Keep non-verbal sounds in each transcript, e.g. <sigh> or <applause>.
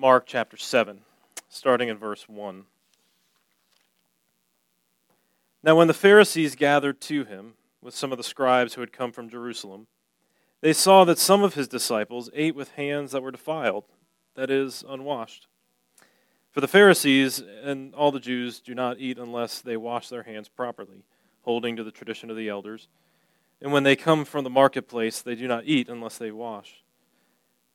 Mark chapter 7, starting in verse 1. Now, when the Pharisees gathered to him with some of the scribes who had come from Jerusalem, they saw that some of his disciples ate with hands that were defiled, that is, unwashed. For the Pharisees and all the Jews do not eat unless they wash their hands properly, holding to the tradition of the elders. And when they come from the marketplace, they do not eat unless they wash.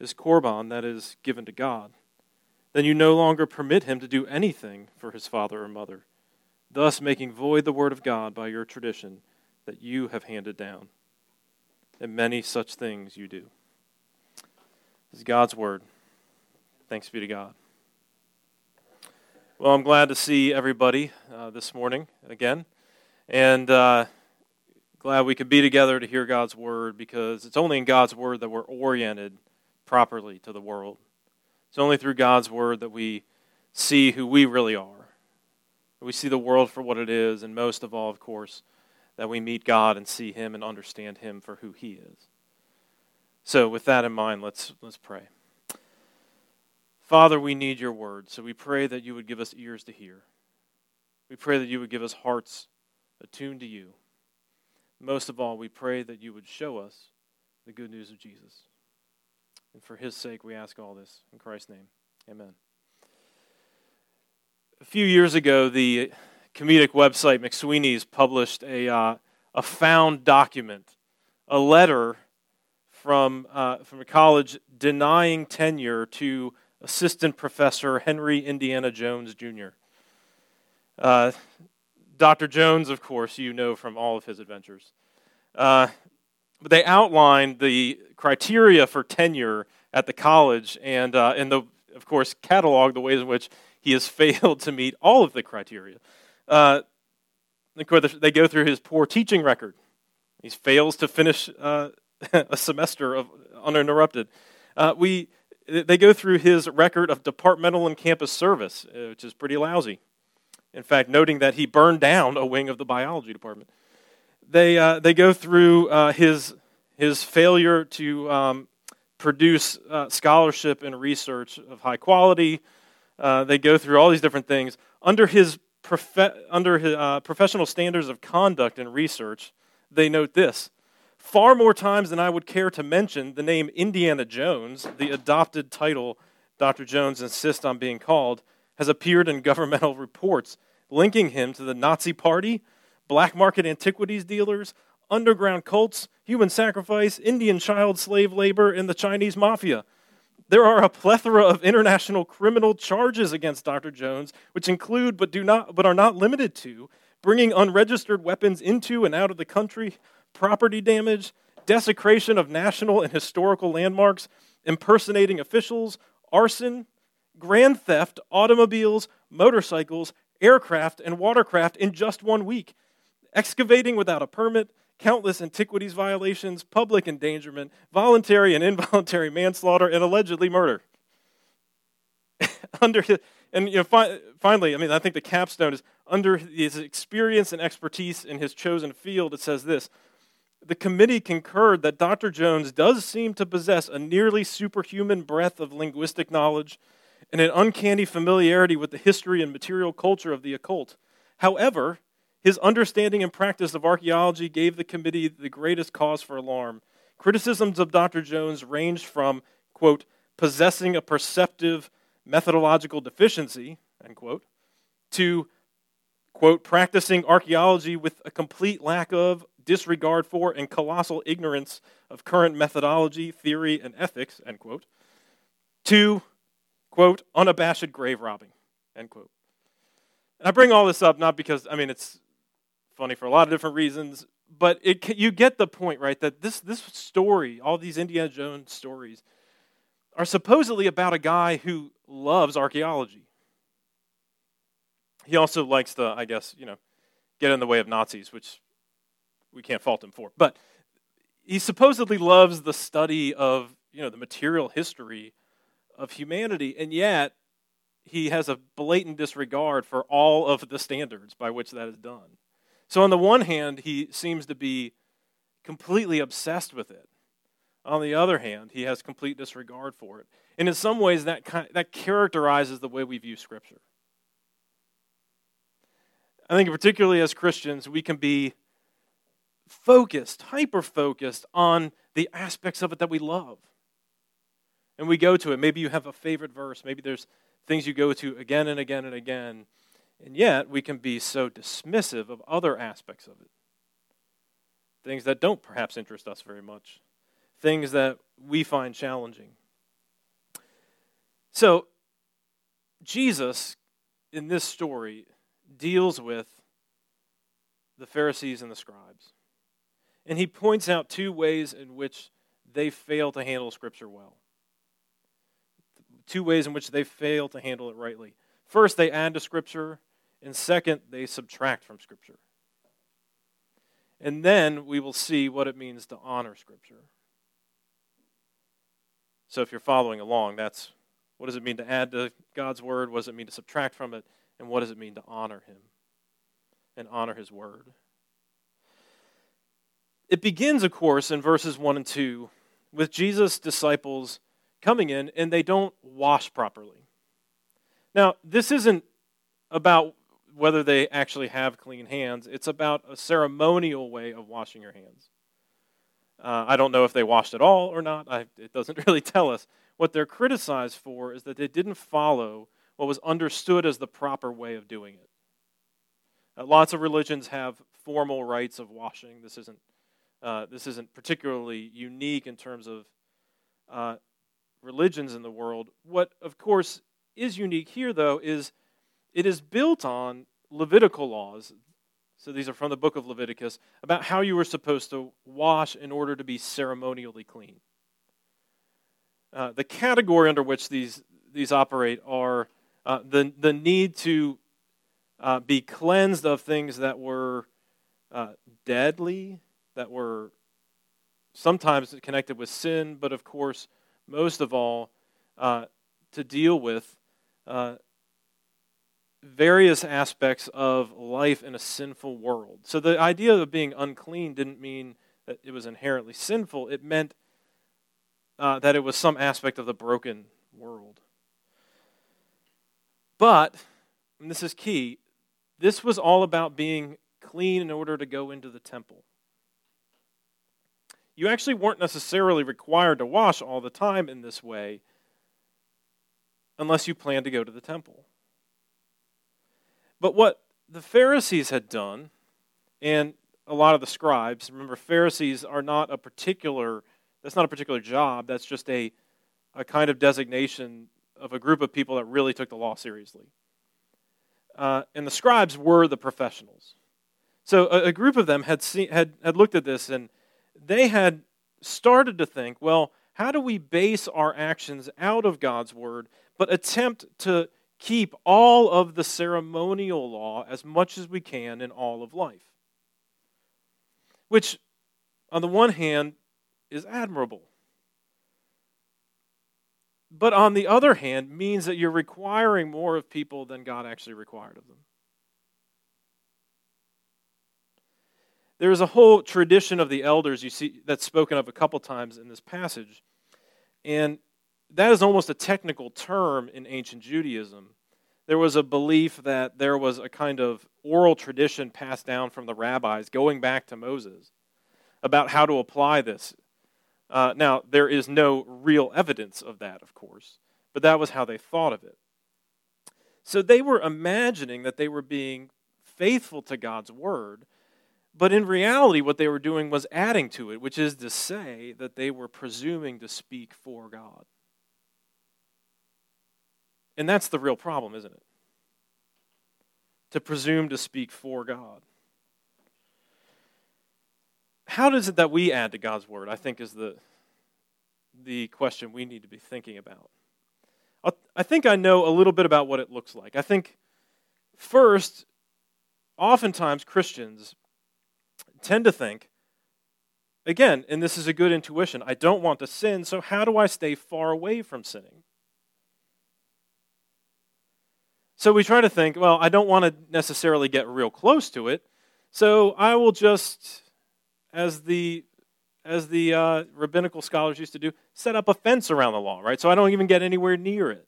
is korban that is given to God. Then you no longer permit him to do anything for his father or mother, thus making void the word of God by your tradition that you have handed down. And many such things you do. This is God's word. Thanks be to God. Well, I'm glad to see everybody uh, this morning again. And uh, glad we could be together to hear God's word because it's only in God's word that we're oriented properly to the world. It's only through God's word that we see who we really are. We see the world for what it is, and most of all, of course, that we meet God and see Him and understand Him for who He is. So, with that in mind, let's, let's pray. Father, we need your word, so we pray that you would give us ears to hear. We pray that you would give us hearts attuned to you. Most of all, we pray that you would show us the good news of Jesus. And for his sake, we ask all this. In Christ's name, amen. A few years ago, the comedic website McSweeney's published a, uh, a found document, a letter from, uh, from a college denying tenure to assistant professor Henry Indiana Jones Jr. Uh, Dr. Jones, of course, you know from all of his adventures. Uh, but they outlined the criteria for tenure at the college and, uh, and the, of course, catalog the ways in which he has <laughs> failed to meet all of the criteria. Uh, they go through his poor teaching record. He fails to finish uh, <laughs> a semester of uninterrupted. Uh, we, they go through his record of departmental and campus service, uh, which is pretty lousy. In fact, noting that he burned down a wing of the biology department. They, uh, they go through uh, his, his failure to um, produce uh, scholarship and research of high quality. Uh, they go through all these different things. Under his, profe- under his uh, professional standards of conduct and research, they note this. Far more times than I would care to mention, the name Indiana Jones, the adopted title Dr. Jones insists on being called, has appeared in governmental <laughs> reports linking him to the Nazi Party, black market antiquities dealers, underground cults, human sacrifice, Indian child slave labor, and the Chinese mafia. There are a plethora of international criminal charges against Dr. Jones, which include but do not but are not limited to bringing unregistered weapons into and out of the country, property damage, desecration of national and historical landmarks, impersonating officials, arson, grand theft, automobiles, motorcycles, aircraft, and watercraft in just one week, excavating without a permit, countless antiquities violations, public endangerment, voluntary and involuntary manslaughter, and allegedly murder. <laughs> under and you know, fi- finally, I mean, I think the capstone is under his experience and expertise in his chosen field. It says this: the committee concurred that Dr. Jones does seem to possess a nearly superhuman breadth of linguistic knowledge and an uncanny familiarity with the history and material culture of the occult. However, his understanding and practice of archaeology gave the committee the greatest cause for alarm. Criticisms of Dr. Jones ranged from, quote, possessing a perceptive methodological deficiency, end quote, to, quote, practicing archaeology with a complete lack of, disregard for, and colossal ignorance of current methodology, theory, and ethics, end quote, to, quote, unabashed grave robbing, end quote. And I bring all this up not because, I mean, it's funny for a lot of different reasons, but it, you get the point, right? That this, this story, all these Indiana Jones stories, are supposedly about a guy who loves archaeology. He also likes to, I guess, you know, get in the way of Nazis, which we can't fault him for. But he supposedly loves the study of, you know, the material history of humanity, and yet he has a blatant disregard for all of the standards by which that is done. So, on the one hand, he seems to be completely obsessed with it. On the other hand, he has complete disregard for it. And in some ways, that, kind, that characterizes the way we view Scripture. I think, particularly as Christians, we can be focused, hyper focused on the aspects of it that we love. And we go to it. Maybe you have a favorite verse. Maybe there's things you go to again and again and again. And yet, we can be so dismissive of other aspects of it. Things that don't perhaps interest us very much, things that we find challenging. So, Jesus, in this story, deals with the Pharisees and the scribes. And he points out two ways in which they fail to handle Scripture well. Two ways in which they fail to handle it rightly. First, they add to Scripture, and second, they subtract from Scripture. And then we will see what it means to honor Scripture. So if you're following along, that's what does it mean to add to God's Word? What does it mean to subtract from it? And what does it mean to honor Him and honor His Word? It begins, of course, in verses 1 and 2 with Jesus' disciples coming in and they don't wash properly. Now, this isn't about whether they actually have clean hands, it's about a ceremonial way of washing your hands. Uh, I don't know if they washed at all or not. I, it doesn't <laughs> really tell us. What they're criticized for is that they didn't follow what was understood as the proper way of doing it. Uh, lots of religions have formal rites of washing. This isn't, uh, this isn't particularly unique in terms of uh, religions in the world. What, of course, is unique here, though, is it is built on Levitical laws. So these are from the book of Leviticus about how you were supposed to wash in order to be ceremonially clean. Uh, the category under which these, these operate are uh, the, the need to uh, be cleansed of things that were uh, deadly, that were sometimes connected with sin, but of course, most of all, uh, to deal with uh, various aspects of life in a sinful world. So the idea of being unclean didn't mean that it was inherently sinful, it meant uh, that it was some aspect of the broken world. But, and this is key, this was all about being clean in order to go into the temple. You actually weren't necessarily required to wash all the time in this way unless you planned to go to the temple. But what the Pharisees had done, and a lot of the scribes, remember, Pharisees are not a particular, that's not a particular job, that's just a, a kind of designation of a group of people that really took the law seriously. Uh, and the scribes were the professionals. So a, a group of them had, seen, had, had looked at this and they had started to think, well, how do we base our actions out of God's word, but attempt to keep all of the ceremonial law as much as we can in all of life. Which, on the one hand, is admirable. But on the other hand, means that you're requiring more of people than God actually required of them. There's a whole tradition of the elders you see that's spoken of a couple times in this passage. And that is almost a technical term in ancient Judaism. There was a belief that there was a kind of oral tradition passed down from the rabbis going back to Moses about how to apply this. Uh, now, there is no real evidence of that, of course, but that was how they thought of it. So they were imagining that they were being faithful to God's word, but in reality, what they were doing was adding to it, which is to say that they were presuming to speak for God. And that's the real problem, isn't it? To presume to speak for God. How does it that we add to God's word? I think is the, the question we need to be thinking about. I think I know a little bit about what it looks like. I think, first, oftentimes Christians tend to think, again, and this is a good intuition, I don't want to sin, so how do I stay far away from sinning? So we try to think, well, I don't want to necessarily get real close to it, so I will just, as the as the uh, rabbinical scholars used to do, set up a fence around the law, right? So I don't even get anywhere near it.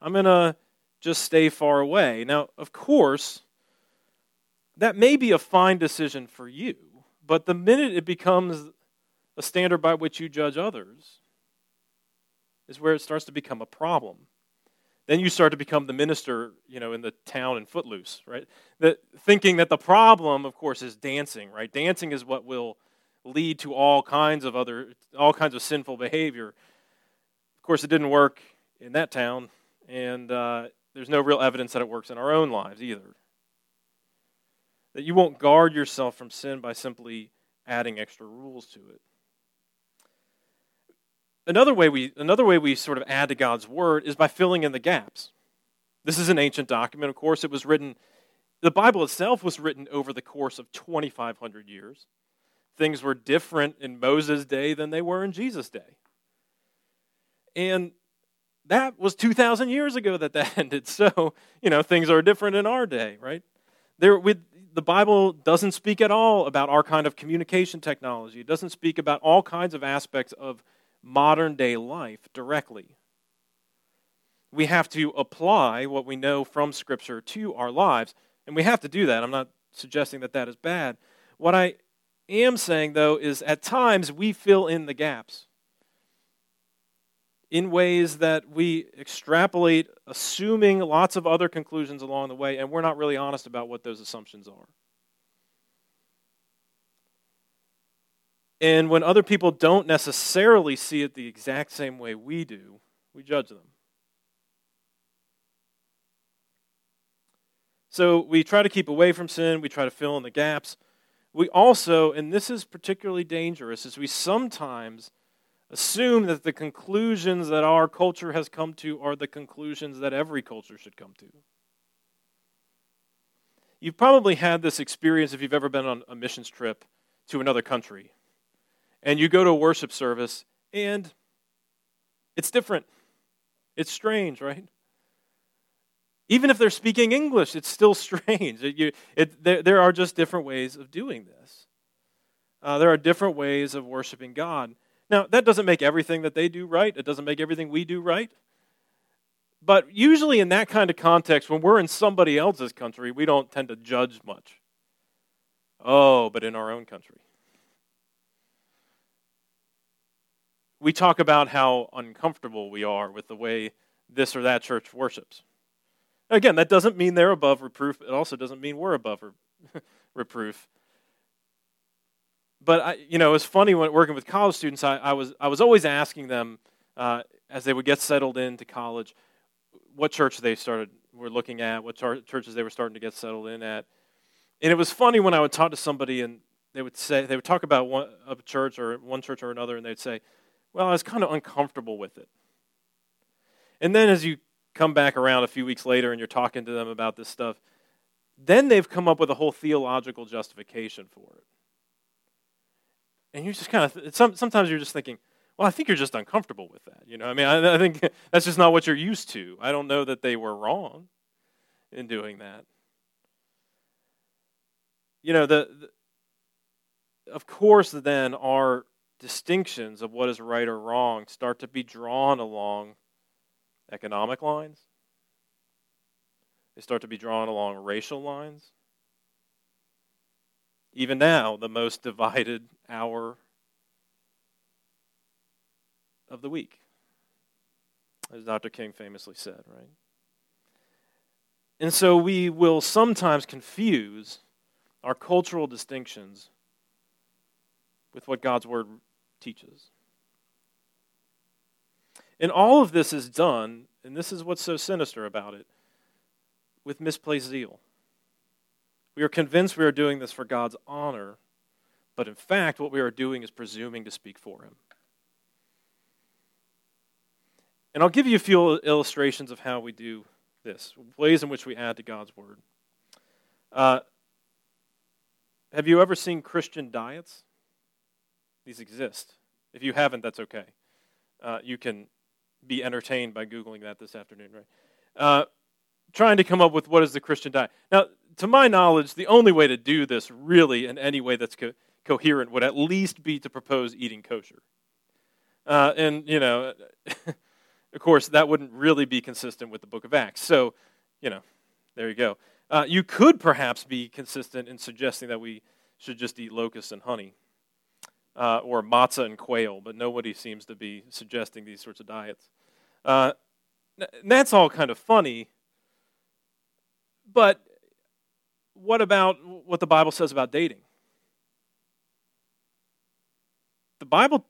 I'm to just stay far away. Now, of course, that may be a fine decision for you, but the minute it becomes a standard by which you judge others, is where it starts to become a problem. Then you start to become the minister, you know, in the town in Footloose, right? Thinking that the problem, of course, is dancing, right? Dancing is what will lead to all kinds of other, all kinds of sinful behavior. Of course, it didn't work in that town, and uh, there's no real evidence that it works in our own lives either. That you won't guard yourself from sin by simply adding extra rules to it. Another way we, another way we sort of add to God's word is by filling in the gaps. This is an ancient document. Of course, it was written, the Bible itself was written over the course of 2,500 years things were different in Moses' day than they were in Jesus' day. And that was 2,000 years ago that that <laughs> ended. So, you know, things are different in our day, right? There, with, the Bible doesn't speak at all about our kind of communication technology. It doesn't speak about all kinds of aspects of modern day life directly. We have to apply what we know from Scripture to our lives, and we have to do that. I'm not suggesting that that is bad. What I am saying, though, is at times we fill in the gaps in ways that we extrapolate, assuming lots of other conclusions along the way, and we're not really honest about what those assumptions are. And when other people don't necessarily see it the exact same way we do, we judge them. So we try to keep away from sin, we try to fill in the gaps we also, and this is particularly dangerous, is we sometimes assume that the conclusions that our culture has come to are the conclusions that every culture should come to. You've probably had this experience if you've ever been on a missions trip to another country. And you go to a worship service, and it's different. It's strange, right? Even if they're speaking English, it's still <laughs> strange. It, you, it, there, there, are just different ways of doing this. Uh, there are different ways of worshiping God. Now, that doesn't make everything that they do right, it doesn't make everything we do right. But usually, in that kind of context, when we're in somebody else's country, we don't tend to judge much. Oh, but in our own country. We talk about how uncomfortable we are with the way this or that church worships. Again, that doesn't mean they're above reproof. It also doesn't mean we're above <laughs> reproof. But I, you know, it's funny when working with college students. I, I was I was always asking them uh, as they would get settled into college, what church they started were looking at, what churches they were starting to get settled in at. And it was funny when I would talk to somebody and they would say they would talk about one a church or one church or another, and they'd say, "Well, I was kind of uncomfortable with it." And then as you come back around a few weeks later and you're talking to them about this stuff, then they've come up with a whole theological justification for it. And you just kind of, sometimes you're just thinking, well, I think you're just uncomfortable with that. You know, I mean, I, I think <laughs> that's just not what you're used to. I don't know that they were wrong in doing that. You know, the, the of course, then our distinctions of what is right or wrong start to be drawn along economic lines. They start to be drawn along racial lines. Even now, the most divided hour of the week. as Dr. King famously said, right? And so we will sometimes confuse our cultural distinctions with what God's Word teaches. And all of this is done, and this is what's so sinister about it, with misplaced zeal. We are convinced we are doing this for God's honor, but in fact, what we are doing is presuming to speak for Him. And I'll give you a few illustrations of how we do this, ways in which we add to God's Word. Uh, have you ever seen Christian diets? These exist. If you haven't, that's okay. Uh, you can be entertained by Googling that this afternoon, right? Uh, trying to come up with what is the Christian diet. Now, to my knowledge, the only way to do this really in any way that's co- coherent would at least be to propose eating kosher. Uh, and, you know, <laughs> of course, that wouldn't really be consistent with the book of Acts. So, you know, there you go. Uh, you could perhaps be consistent in suggesting that we should just eat locusts and honey uh, or matzah and quail, but nobody seems to be suggesting these sorts of diets. Uh, that's all kind of funny, but what about what the Bible says about dating? The Bible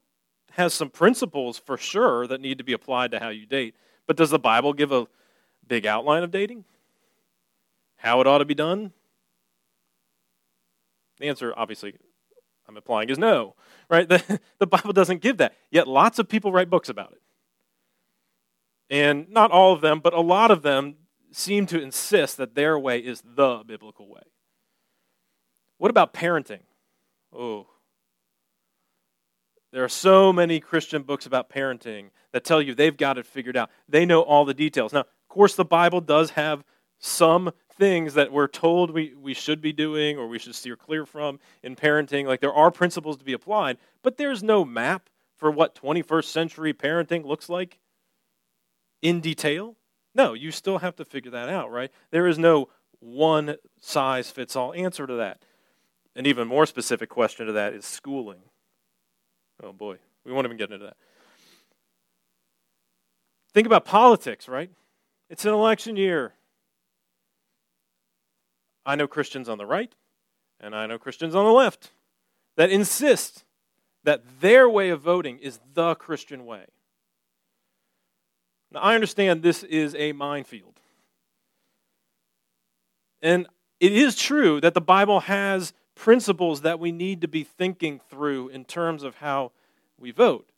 has some principles for sure that need to be applied to how you date, but does the Bible give a big outline of dating? How it ought to be done? The answer, obviously, I'm implying is no, right? <laughs> The, the Bible doesn't give that. Yet lots of people write books about it. And not all of them, but a lot of them seem to insist that their way is the biblical way. What about parenting? Oh. There are so many Christian books about parenting that tell you they've got it figured out. They know all the details. Now, of course, the Bible does have some things that we're told we, we should be doing or we should steer clear from in parenting. Like there are principles to be applied, but there's no map for what 21st century parenting looks like in detail. No, you still have to figure that out, right? There is no one size fits all answer to that. An even more specific question to that is schooling. Oh boy, we won't even get into that. Think about politics, right? It's an election year. I know Christians on the right, and I know Christians on the left that insist that their way of voting is the Christian way. Now, I understand this is a minefield. And it is true that the Bible has principles that we need to be thinking through in terms of how we vote.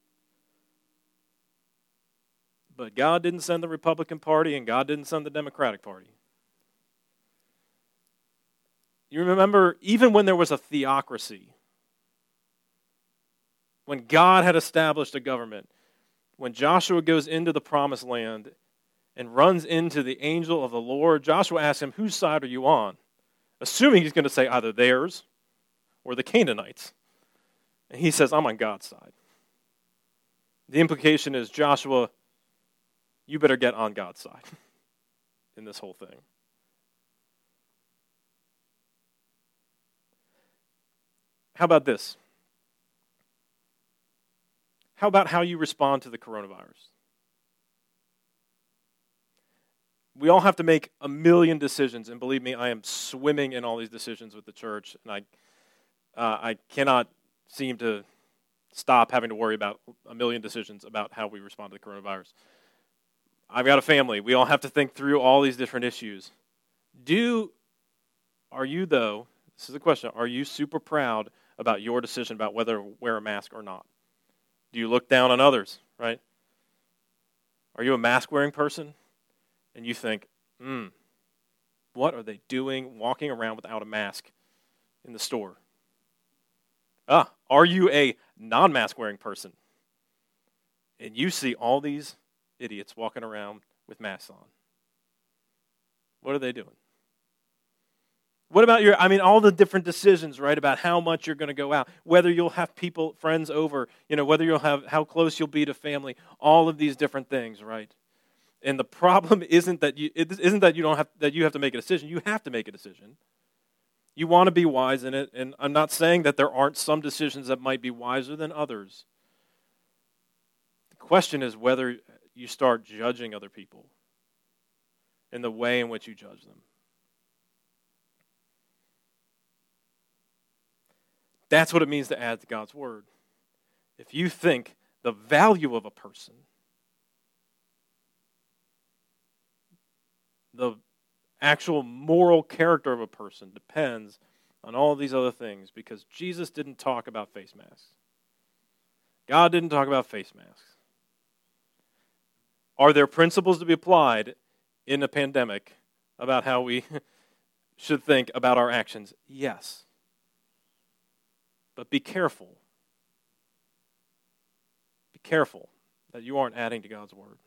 But God didn't send the Republican Party, and God didn't send the Democratic Party. You remember, even when there was a theocracy, when God had established a government, when Joshua goes into the promised land and runs into the angel of the Lord, Joshua asks him, Whose side are you on? Assuming he's going to say either theirs or the Canaanites. And he says, I'm on God's side. The implication is, Joshua, you better get on God's side <laughs> in this whole thing. How about this? How about how you respond to the coronavirus? We all have to make a million decisions, and believe me, I am swimming in all these decisions with the church, and I, uh, I cannot seem to stop having to worry about a million decisions about how we respond to the coronavirus. I've got a family. We all have to think through all these different issues. Do, are you, though, this is a question, are you super proud about your decision about whether to wear a mask or not? Do you look down on others, right? Are you a mask wearing person? And you think, hmm, what are they doing walking around without a mask in the store? Ah, are you a non mask wearing person? And you see all these idiots walking around with masks on. What are they doing? What about your, I mean, all the different decisions, right, about how much you're going to go out, whether you'll have people, friends over, you know, whether you'll have, how close you'll be to family, all of these different things, right? And the problem <laughs> isn't that you, it isn't that you don't have, that you have to make a decision. You have to make a decision. You want to be wise in it, and I'm not saying that there aren't some decisions that might be wiser than others. The question is whether you start judging other people in the way in which you judge them. That's what it means to add to God's word. If you think the value of a person, the actual moral character of a person depends on all these other things because Jesus didn't talk about face masks. God didn't talk about face masks. Are there principles to be applied in a pandemic about how we <laughs> should think about our actions? Yes. But be careful. Be careful that you aren't adding to God's word.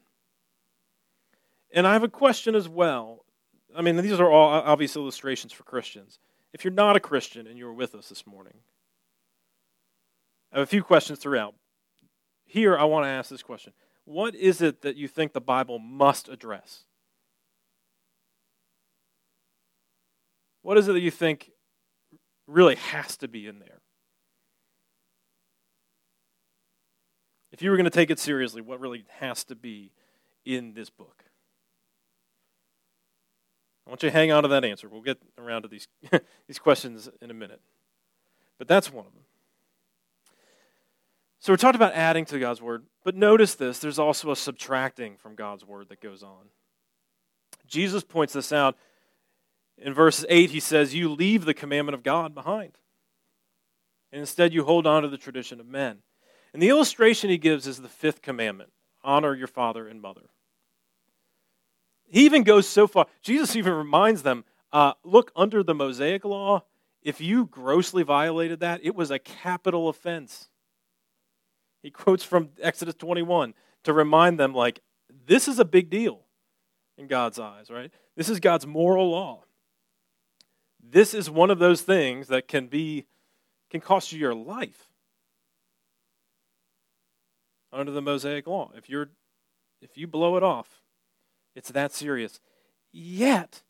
And I have a question as well. I mean, these are all obvious illustrations for Christians. If you're not a Christian and you're with us this morning, I have a few questions throughout. Here, I want to ask this question What is it that you think the Bible must address? What is it that you think really has to be in there? If you were going to take it seriously, what really has to be in this book? I want you to hang on to that answer. We'll get around to these, <laughs> these questions in a minute. But that's one of them. So we talked about adding to God's word, but notice this there's also a subtracting from God's word that goes on. Jesus points this out. In verse 8, he says, You leave the commandment of God behind, and instead you hold on to the tradition of men. And the illustration he gives is the fifth commandment honor your father and mother. He even goes so far, Jesus even reminds them uh, look, under the Mosaic law, if you grossly violated that, it was a capital offense. He quotes from Exodus 21 to remind them, like, this is a big deal in God's eyes, right? This is God's moral law. This is one of those things that can be can cost you your life under the Mosaic law. If you're if you blow it off, it's that serious. Yet,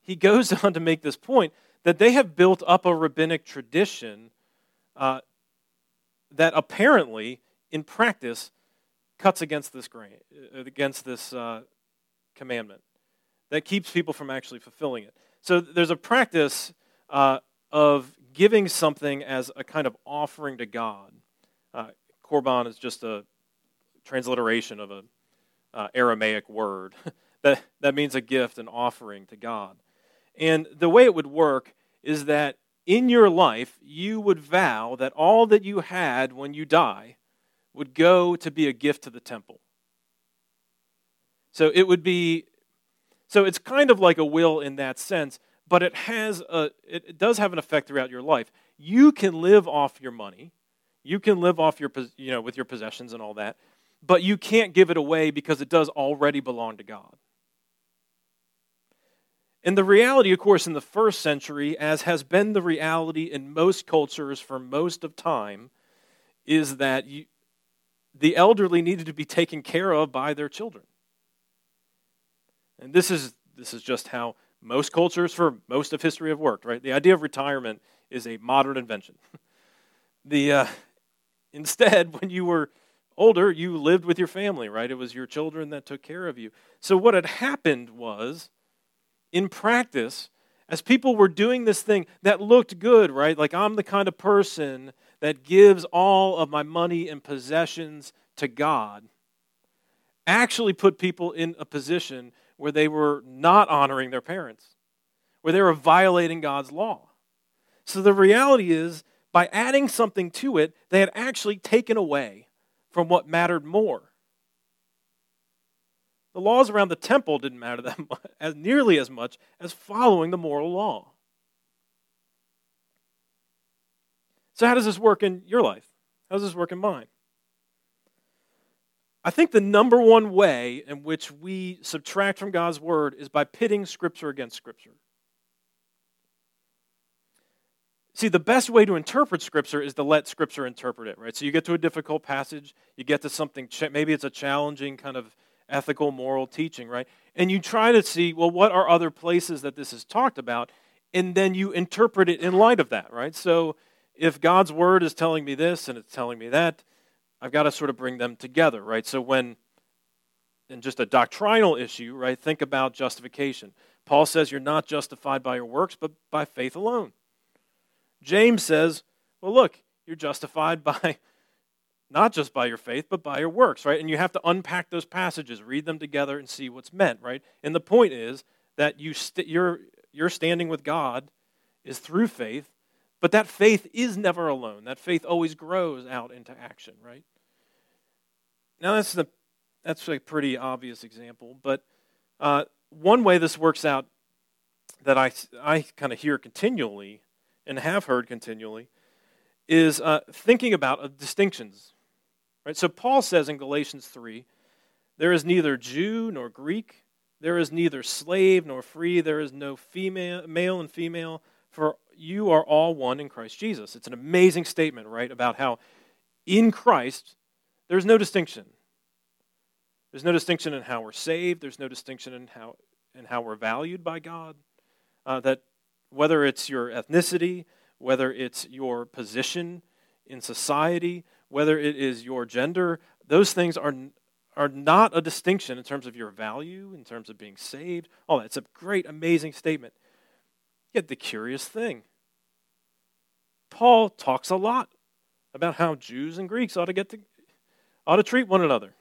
he goes <laughs> on to make this point that they have built up a rabbinic tradition uh, that apparently, in practice, cuts against this grain, uh, against this uh, commandment, that keeps people from actually fulfilling it. So there's a practice uh, of giving something as a kind of offering to God. Uh, korban is just a transliteration of an uh, Aramaic word <laughs> that, that means a gift, an offering to God. And the way it would work is that in your life, you would vow that all that you had when you die would go to be a gift to the temple. So it would be, so it's kind of like a will in that sense, but it has a, it does have an effect throughout your life. You can live off your money, you can live off your, you know, with your possessions and all that, but you can't give it away because it does already belong to God. And the reality, of course, in the first century, as has been the reality in most cultures for most of time, is that you, the elderly needed to be taken care of by their children. And this is, this is just how most cultures for most of history have worked, right? The idea of retirement is a modern invention. <laughs> the, uh, instead, <laughs> when you were older, you lived with your family, right? It was your children that took care of you. So what had happened was in practice, as people were doing this thing that looked good, right? Like I'm the kind of person that gives all of my money and possessions to God, actually put people in a position where they were not honoring their parents, where they were violating God's law. So the reality is, by adding something to it, they had actually taken away from what mattered more. The laws around the temple didn't matter that much, <laughs> as nearly as much as following the moral law. So, how does this work in your life? How does this work in mine? I think the number one way in which we subtract from God's word is by pitting Scripture against Scripture. See, the best way to interpret Scripture is to let Scripture interpret it, right? So you get to a difficult passage, you get to something, maybe it's a challenging kind of ethical, moral teaching, right? And you try to see, well, what are other places that this is talked about? And then you interpret it in light of that, right? So if God's word is telling me this and it's telling me that, I've got to sort of bring them together, right? So when in just a doctrinal issue, right, think about justification. Paul says you're not justified by your works, but by faith alone. James says, well, look, you're justified <laughs> by not just by your faith, but by your works, right? And you have to unpack those passages, read them together, and see what's meant, right? And the point is that you st- standing with God is through faith, but that faith is never alone. That faith always grows out into action, right? Now, that's, the, that's a pretty obvious example, but uh, one way this works out that I, I kind of hear continually and have heard continually is uh, thinking about uh, distinctions. Right? So Paul says in Galatians 3 there is neither Jew nor Greek, there is neither slave nor free, there is no female, male and female, for you are all one in Christ Jesus. It's an amazing statement, right, about how in Christ there's no distinction. There's no distinction in how we're saved, there's no distinction in how, in how we're valued by God. Uh, that whether it's your ethnicity, whether it's your position in society, whether it is your gender, those things are, are not a distinction in terms of your value, in terms of being saved. All that. It's a great, amazing statement. Yet the curious thing Paul talks a lot about how Jews and Greeks ought to get to, ought to treat one another.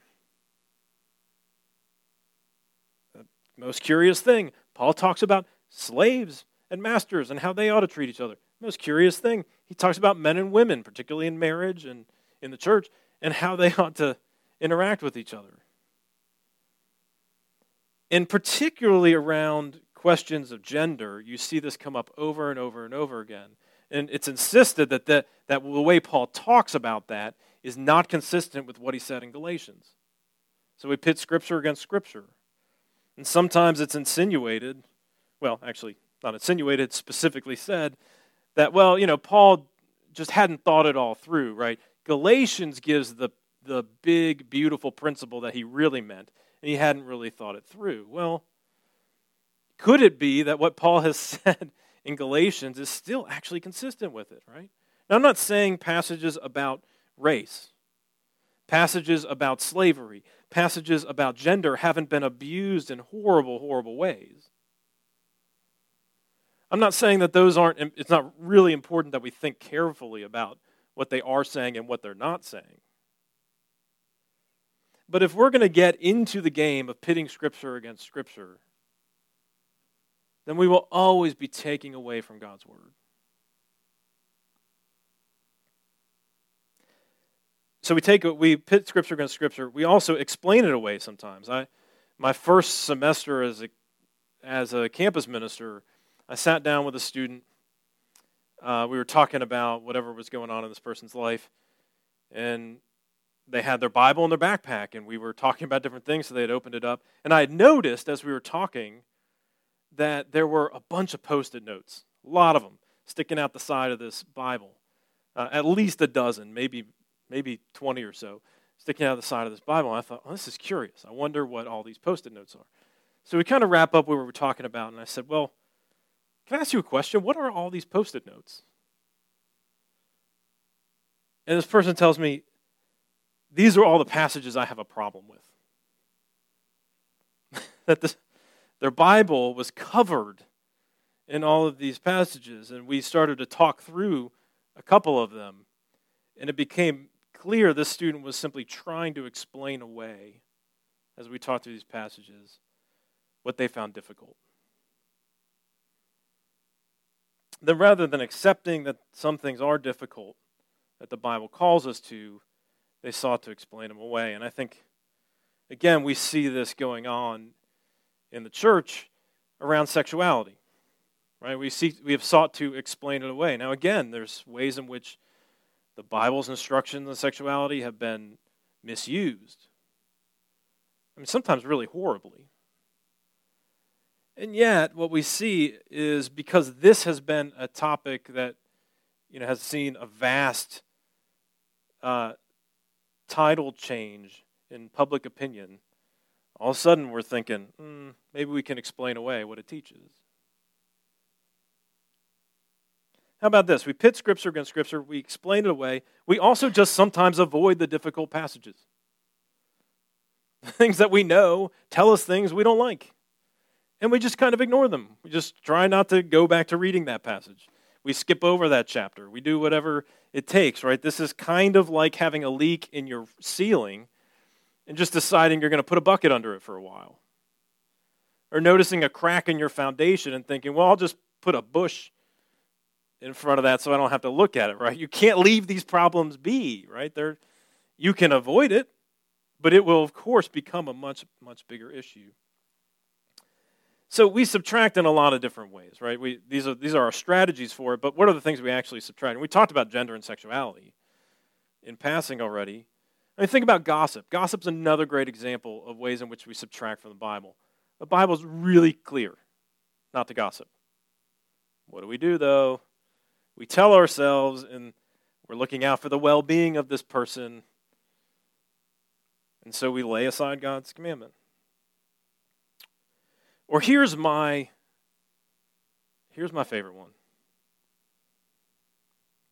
The most curious thing, Paul talks about slaves and masters and how they ought to treat each other. Most curious thing, he talks about men and women, particularly in marriage and in the church, and how they <laughs> ought to interact with each other. And particularly around questions of gender, you see this come up over and over and over again. And it's insisted that the, that the way Paul talks about that is not consistent with what he said in Galatians. So we pit Scripture against Scripture. And sometimes it's insinuated, well, actually, not insinuated, specifically said that, well, you know, Paul just hadn't thought it all through, right? Galatians gives the, the big, beautiful principle that he really meant, and he hadn't really thought it through. Well, could it be that what Paul has <laughs> said in Galatians is still actually consistent with it, right? Now, I'm not saying passages about race, passages about slavery, passages about gender haven't been abused in horrible, horrible ways. I'm not saying that those aren't, it's not really important that we think carefully about what they are saying and what they're not saying. But if we're going to get into the game of pitting Scripture against Scripture, then we will always be taking away from God's Word. So we take we pit Scripture against Scripture. We also explain it away sometimes. I, my first semester as a as a campus minister, I sat down with a student. Uh, we were talking about whatever was going on in this person's life, and they had their Bible in their backpack, and we were talking about different things. So they had opened it up, and I had noticed as we were talking that there were a bunch of post-it notes, a lot of them, sticking out the side of this Bible, uh, at least a dozen, maybe maybe twenty or so, sticking out the side of this Bible. And I thought, oh, this is curious. I wonder what all these post-it notes are. So we kind of wrap up what we were talking about, and I said, well can I ask you a question? What are all these post it notes? And this person tells me, These are all the passages I have a problem with. <laughs> that this, their Bible was covered in all of these passages, and we started to talk through a couple of them, and it became clear this student was simply trying to explain away, as we talked through these passages, what they found difficult. Then rather than accepting that some things are difficult that the Bible calls us to, they sought to explain them away. And I think, again, we see this going on in the church around sexuality. Right? We see we have sought to explain it away. Now again, there's ways in which the Bible's instructions on sexuality have been misused. I mean, sometimes really horribly. And yet, what we see is because this has been a topic that you know has seen a vast uh, tidal change in public opinion, all of a sudden we're thinking mm, maybe we can explain away what it teaches. How about this? We pit Scripture against Scripture, we explain it away. We also just sometimes avoid the difficult passages. <laughs> things that we know tell us things we don't like. And we just kind of ignore them. We just try not to go back to reading that passage. We skip over that chapter. We do whatever it takes, right? This is kind of like having a leak in your ceiling and just deciding you're going to put a bucket under it for a while. Or noticing a crack in your foundation and thinking, well, I'll just put a bush in front of that so I don't have to look at it, right? You can't leave these problems be, right? They're, you can avoid it, but it will, of course, become a much, much bigger issue. So we subtract in a lot of different ways, right? We, these, are, these are our strategies for it, but what are the things we actually subtract? And we talked about gender and sexuality in passing already. I mean, think about gossip. Gossip's another great example of ways in which we subtract from the Bible. The Bible's really clear not to gossip. What do we do, though? We tell ourselves, and we're looking out for the well being of this person, and so we lay aside God's commandment. Or here's my here's my favorite one.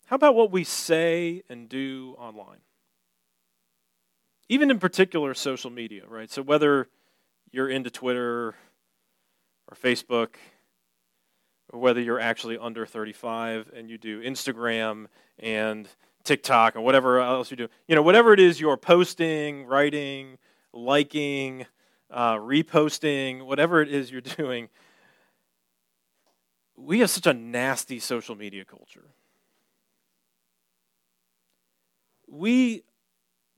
How about what we say and do online? Even in particular social media, right? So whether you're into Twitter or Facebook or whether you're actually under 35 and you do Instagram and TikTok or whatever else you do, you know, whatever it is you're posting, writing, liking, uh, reposting, whatever it is you're <laughs> doing, we have such a nasty social media culture. We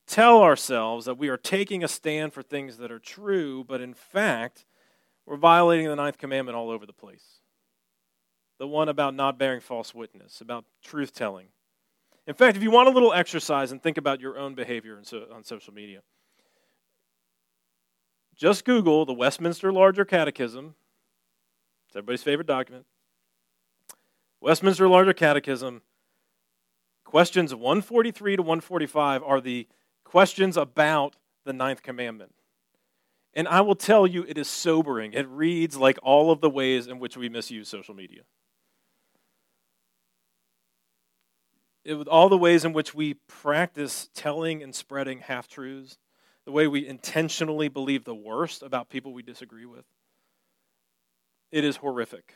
tell ourselves that we are taking a stand for things that are true, but in fact, we're violating the ninth commandment all over the place. The one about not bearing false witness, about truth telling. In fact, if you want a little exercise and think about your own behavior on social media, just Google the Westminster Larger Catechism. It's everybody's favorite document. Westminster Larger Catechism. Questions 143 to 145 are the questions about the ninth commandment. And I will tell you, it is sobering. It reads like all of the ways in which we misuse social media. It, all the ways in which we practice telling and spreading half truths the way we intentionally believe the worst about people we disagree with. It is horrific.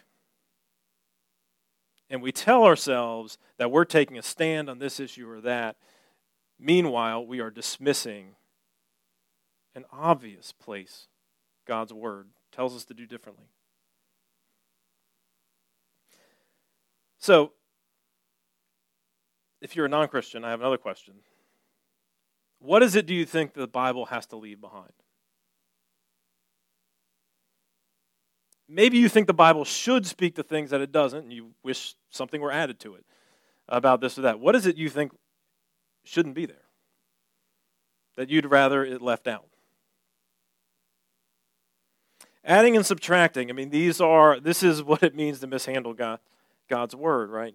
And we tell ourselves that we're taking a stand on this issue or that. Meanwhile, we are dismissing an obvious place God's Word tells us to do differently. So, if you're a non Christian, I have another question. What is it do you think the Bible has to leave behind? Maybe you think the Bible should speak the things that it doesn't, and you wish something were added to it about this or that. What is it you think shouldn't be there? That you'd rather it left out? Adding and subtracting, I mean, these are, this is what it means to mishandle God, God's word, right?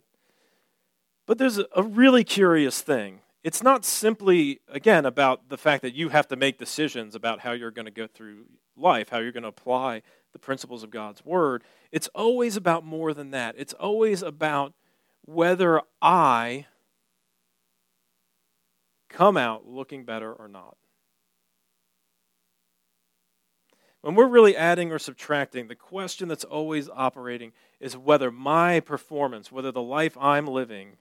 But there's a really curious thing it's not simply, again, about the fact that you have to make decisions about how you're going to go through life, how you're going to apply the principles of God's Word. It's always about more than that. It's always about whether I come out looking better or not. When we're really adding or subtracting, the question that's always operating is whether my performance, whether the life I'm living,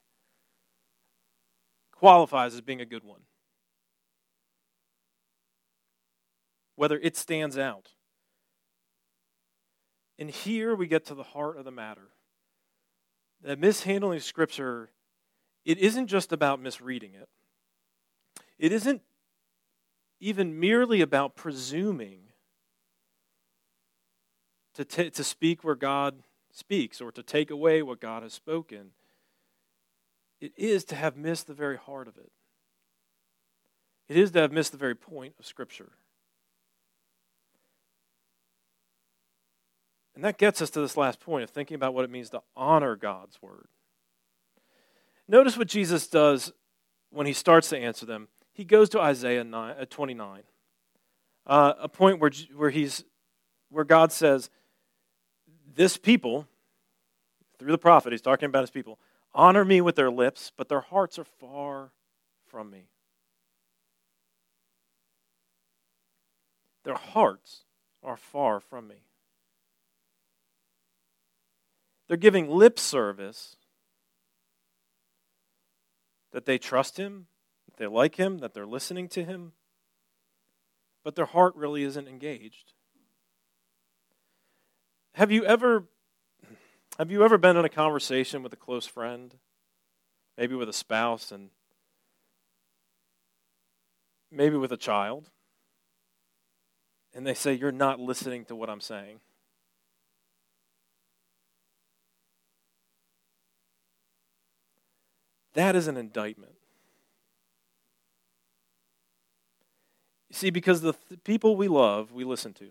qualifies as being a good one. Whether it stands out. And here we get to the heart of the matter. That mishandling Scripture, it isn't just about misreading it. It isn't even merely about presuming to, t- to speak where God speaks or to take away what God has spoken it is to have missed the very heart of it. It is to have missed the very point of Scripture. And that gets us to this last point of thinking about what it means to honor God's Word. Notice what Jesus does when he starts to answer them. He goes to Isaiah 9, uh, 29, uh, a point where, where, he's, where God says, This people, through the prophet, he's talking about his people, honor me with their lips, but their hearts are far from me. their hearts are far from me. They're giving lip service that they trust him, that they like him, that they're listening to him, but their heart really isn't engaged. Have you ever have you ever been in a conversation with a close friend, maybe with a spouse and maybe with a child, and they say you're not listening to what I'm saying? That is an indictment. You see, because the th- people we love, we listen to.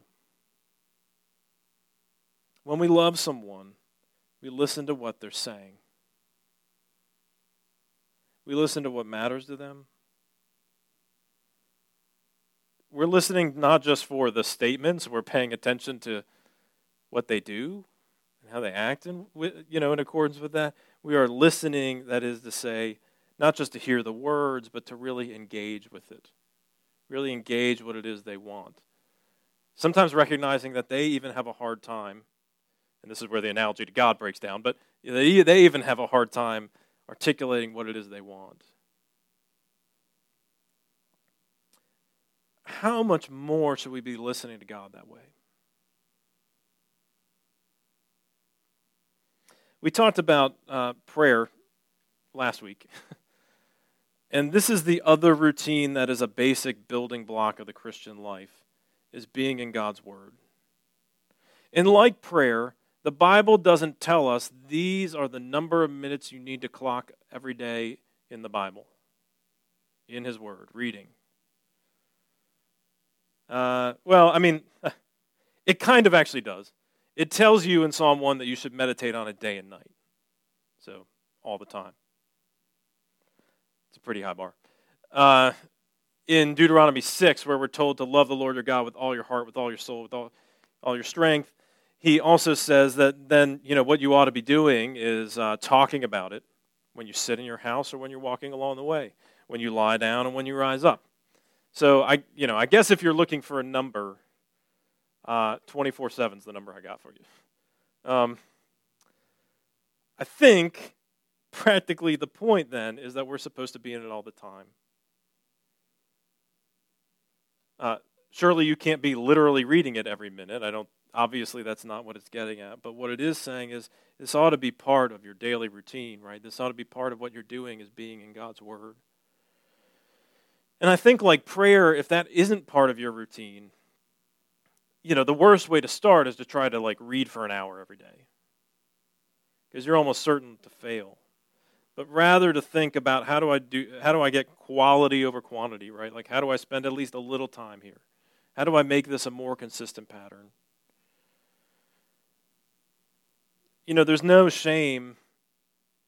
When we love someone, we listen to what they're saying. We listen to what matters to them. We're listening not just for the statements, we're paying attention to what they do and how they act in, you know, in accordance with that. We are listening, that is to say, not just to hear the words, but to really engage with it. Really engage what it is they want. Sometimes recognizing that they even have a hard time and this is where the analogy to God breaks down, but they, they even have a hard time articulating what it is they want. How much more should we be listening to God that way? We talked about uh, prayer last week. <laughs> and this is the other routine that is a basic building block of the Christian life is being in God's word. And like prayer, the Bible doesn't tell us these are the number of minutes you need to clock every day in the Bible, in His Word, reading. Uh, well, I mean, <laughs> it kind of actually does. It tells you in Psalm 1 that you should meditate on it day and night. So, all the time. It's a pretty high bar. Uh, in Deuteronomy 6, where we're told to love the Lord your God with all your heart, with all your soul, with all, all your strength, he also says that then, you know, what you ought to be doing is uh, talking about it when you sit in your house or when you're walking along the way, when you lie down and when you rise up. So I, you know, I guess if you're looking for a number, uh, 24/7 is the number I got for you. Um, I think practically the point then is that we're supposed to be in it all the time. Uh, surely you can't be literally reading it every minute. I don't obviously that's not what it's getting at but what it is saying is this ought to be part of your daily routine right? This ought to be part of what you're doing is being in god's word. And i think like prayer if that isn't part of your routine you know the worst way to start is to try to like read for an hour every day. Because you're almost certain to fail. But rather to think about how do i do how do i get quality over quantity right? Like how do i spend at least a little time here? How do i make this a more consistent pattern you know, there's no shame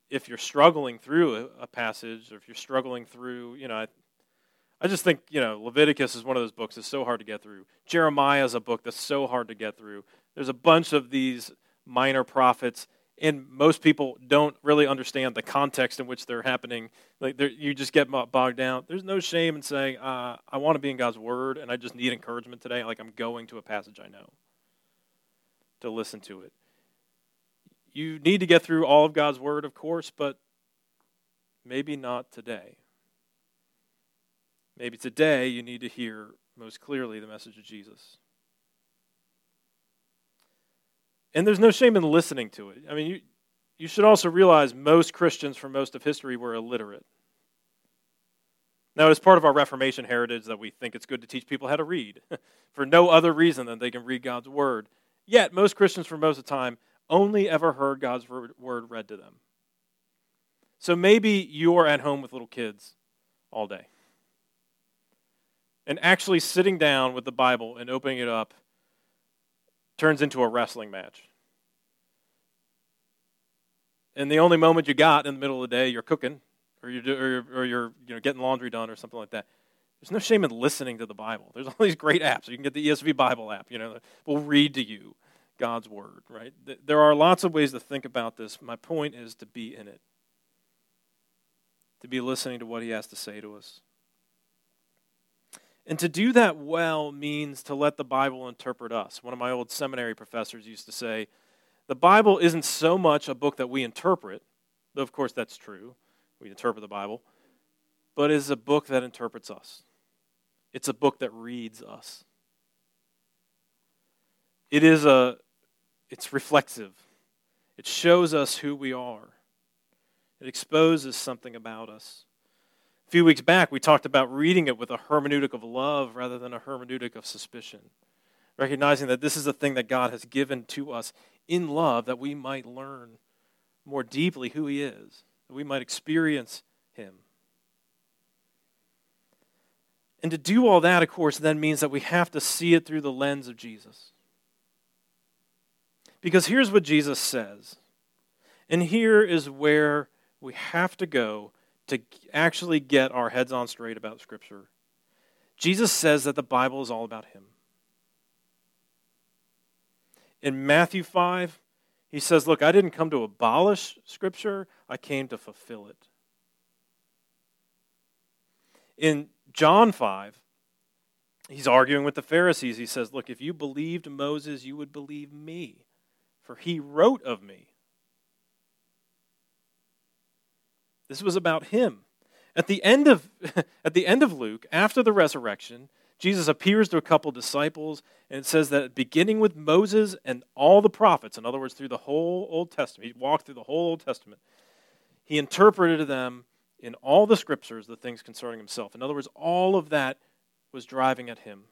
if you're struggling through a, passage or if you're struggling through, you know, I, I just think, you know, Leviticus is one of those books that's so hard to get through. Jeremiah is a book that's so hard to get through. There's a bunch of these minor prophets, and most people don't really understand the context in which they're happening. Like you just get bogged down. There's no shame in saying, uh, "I want to be in God's Word, and I just need encouragement today." Like I'm going to a passage I know to listen to it you need to get through all of God's Word, of course, but maybe not today. Maybe today you need to hear most clearly the message of Jesus. And there's no shame in listening to it. I mean, you, you should also realize most Christians for most of history were illiterate. Now, it's part of our Reformation heritage that we think it's good to teach people how to read <laughs> for no other reason than they can read God's Word. Yet, most Christians for most of the time only ever heard God's word read to them. So maybe you're at home with little kids all day. And actually sitting down with the Bible and opening it up turns into a wrestling match. And the only moment you got in the middle of the day, you're cooking or you're, or you're, or you're you know, getting laundry done or something like that. There's no shame in listening to the Bible. There's all these great apps. You can get the ESV Bible app, you know, will read to you. God's word, right? There are lots of ways to think about this. My point is to be in it, to be listening to what he has to say to us. And to do that well means to let the Bible interpret us. One of my old seminary professors used to say, the Bible isn't so much a book that we interpret, though of course that's true. We interpret the Bible, but is a book that interprets us. It's a book that reads us. It is a it's reflexive. It shows us who we are. It exposes something about us. A few weeks back, we talked about reading it with a hermeneutic of love rather than a hermeneutic of suspicion, recognizing that this is a thing that God has given to us in love that we might learn more deeply who He is, that we might experience Him. And to do all that, of course, then means that we have to see it through the lens of Jesus. Because here's what Jesus says. And here is where we have to go to actually get our heads on straight about Scripture. Jesus says that the Bible is all about Him. In Matthew 5, he says, Look, I didn't come to abolish Scripture, I came to fulfill it. In John 5, he's arguing with the Pharisees. He says, Look, if you believed Moses, you would believe me, for he wrote of me. This was about him. At the end of, <laughs> at the end of Luke, after the resurrection, Jesus appears to a couple disciples, and it says that beginning with Moses and all the prophets, in other words, through the whole Old Testament, he walked through the whole Old Testament, he interpreted to them in all the scriptures the things concerning himself. In other words, all of that was driving at him.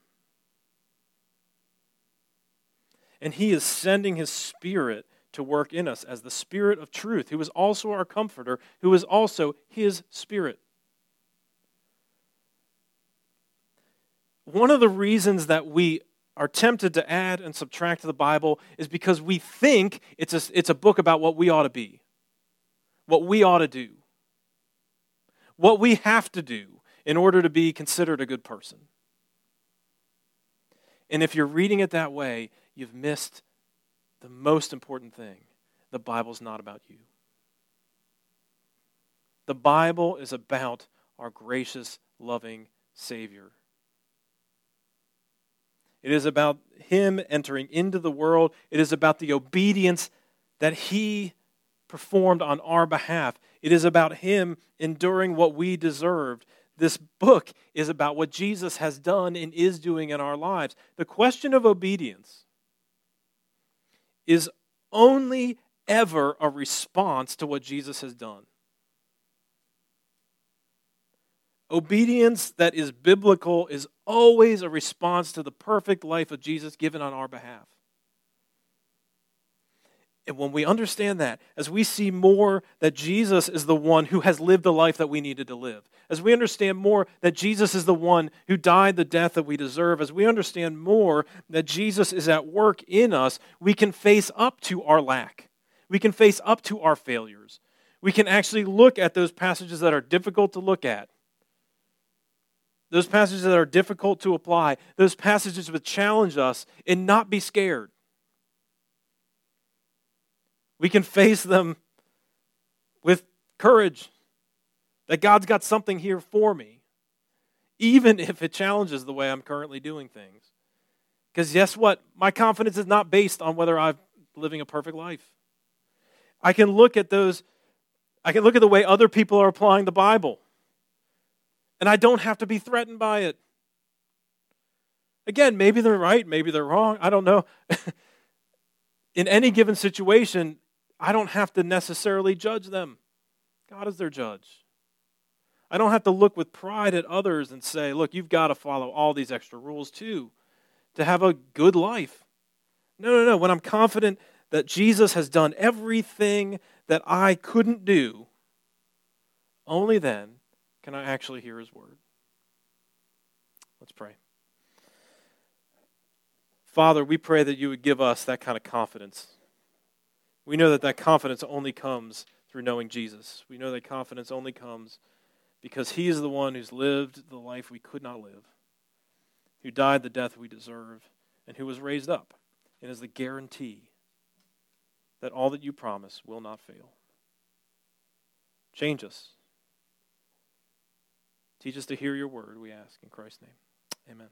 And he is sending his spirit to work in us as the Spirit of truth, who is also our comforter, who is also His Spirit. One of the reasons that we are tempted to add and subtract to the Bible is because we think it's a, it's a book about what we ought to be, what we ought to do, what we have to do in order to be considered a good person. And if you're reading it that way, you've missed the most important thing the Bible's not about you. The Bible is about our gracious, loving Savior. It is about Him entering into the world. It is about the obedience that He performed on our behalf. It is about Him enduring what we deserved. This book is about what Jesus has done and is doing in our lives. The question of obedience is only ever a response to what Jesus has done. Obedience that is biblical is always a response to the perfect life of Jesus given on our behalf. And when we understand that, as we see more that Jesus is the one who has lived the life that we needed to live, as we understand more that Jesus is the one who died the death that we deserve, as we understand more that Jesus is at work in us, we can face up to our lack. We can face up to our failures. We can actually look at those passages that are difficult to look at, those passages that are difficult to apply, those passages that challenge us, and not be scared. We can face them with courage that God's got something here for me, even if it challenges the way I'm currently doing things. Because guess what? My confidence is not based on whether I'm living a perfect life. I can look at those, I can look at the way other people are applying the Bible, and I don't have to be threatened by it. Again, maybe they're right, maybe they're wrong, I don't know. <laughs> In any given situation, I don't have to necessarily judge them. God is their judge. I don't have to look with pride at others and say, look, you've got to follow all these extra rules too to have a good life. No, no, no. When I'm confident that Jesus has done everything that I couldn't do, only then can I actually hear his word. Let's pray. Father, we pray that you would give us that kind of confidence we know that that confidence only comes through knowing Jesus. We know that confidence only comes because he is the one who's lived the life we could not live, who died the death we deserve, and who was raised up, and is the guarantee that all that you promise will not fail. Change us. Teach us to hear your word, we ask in Christ's name. Amen.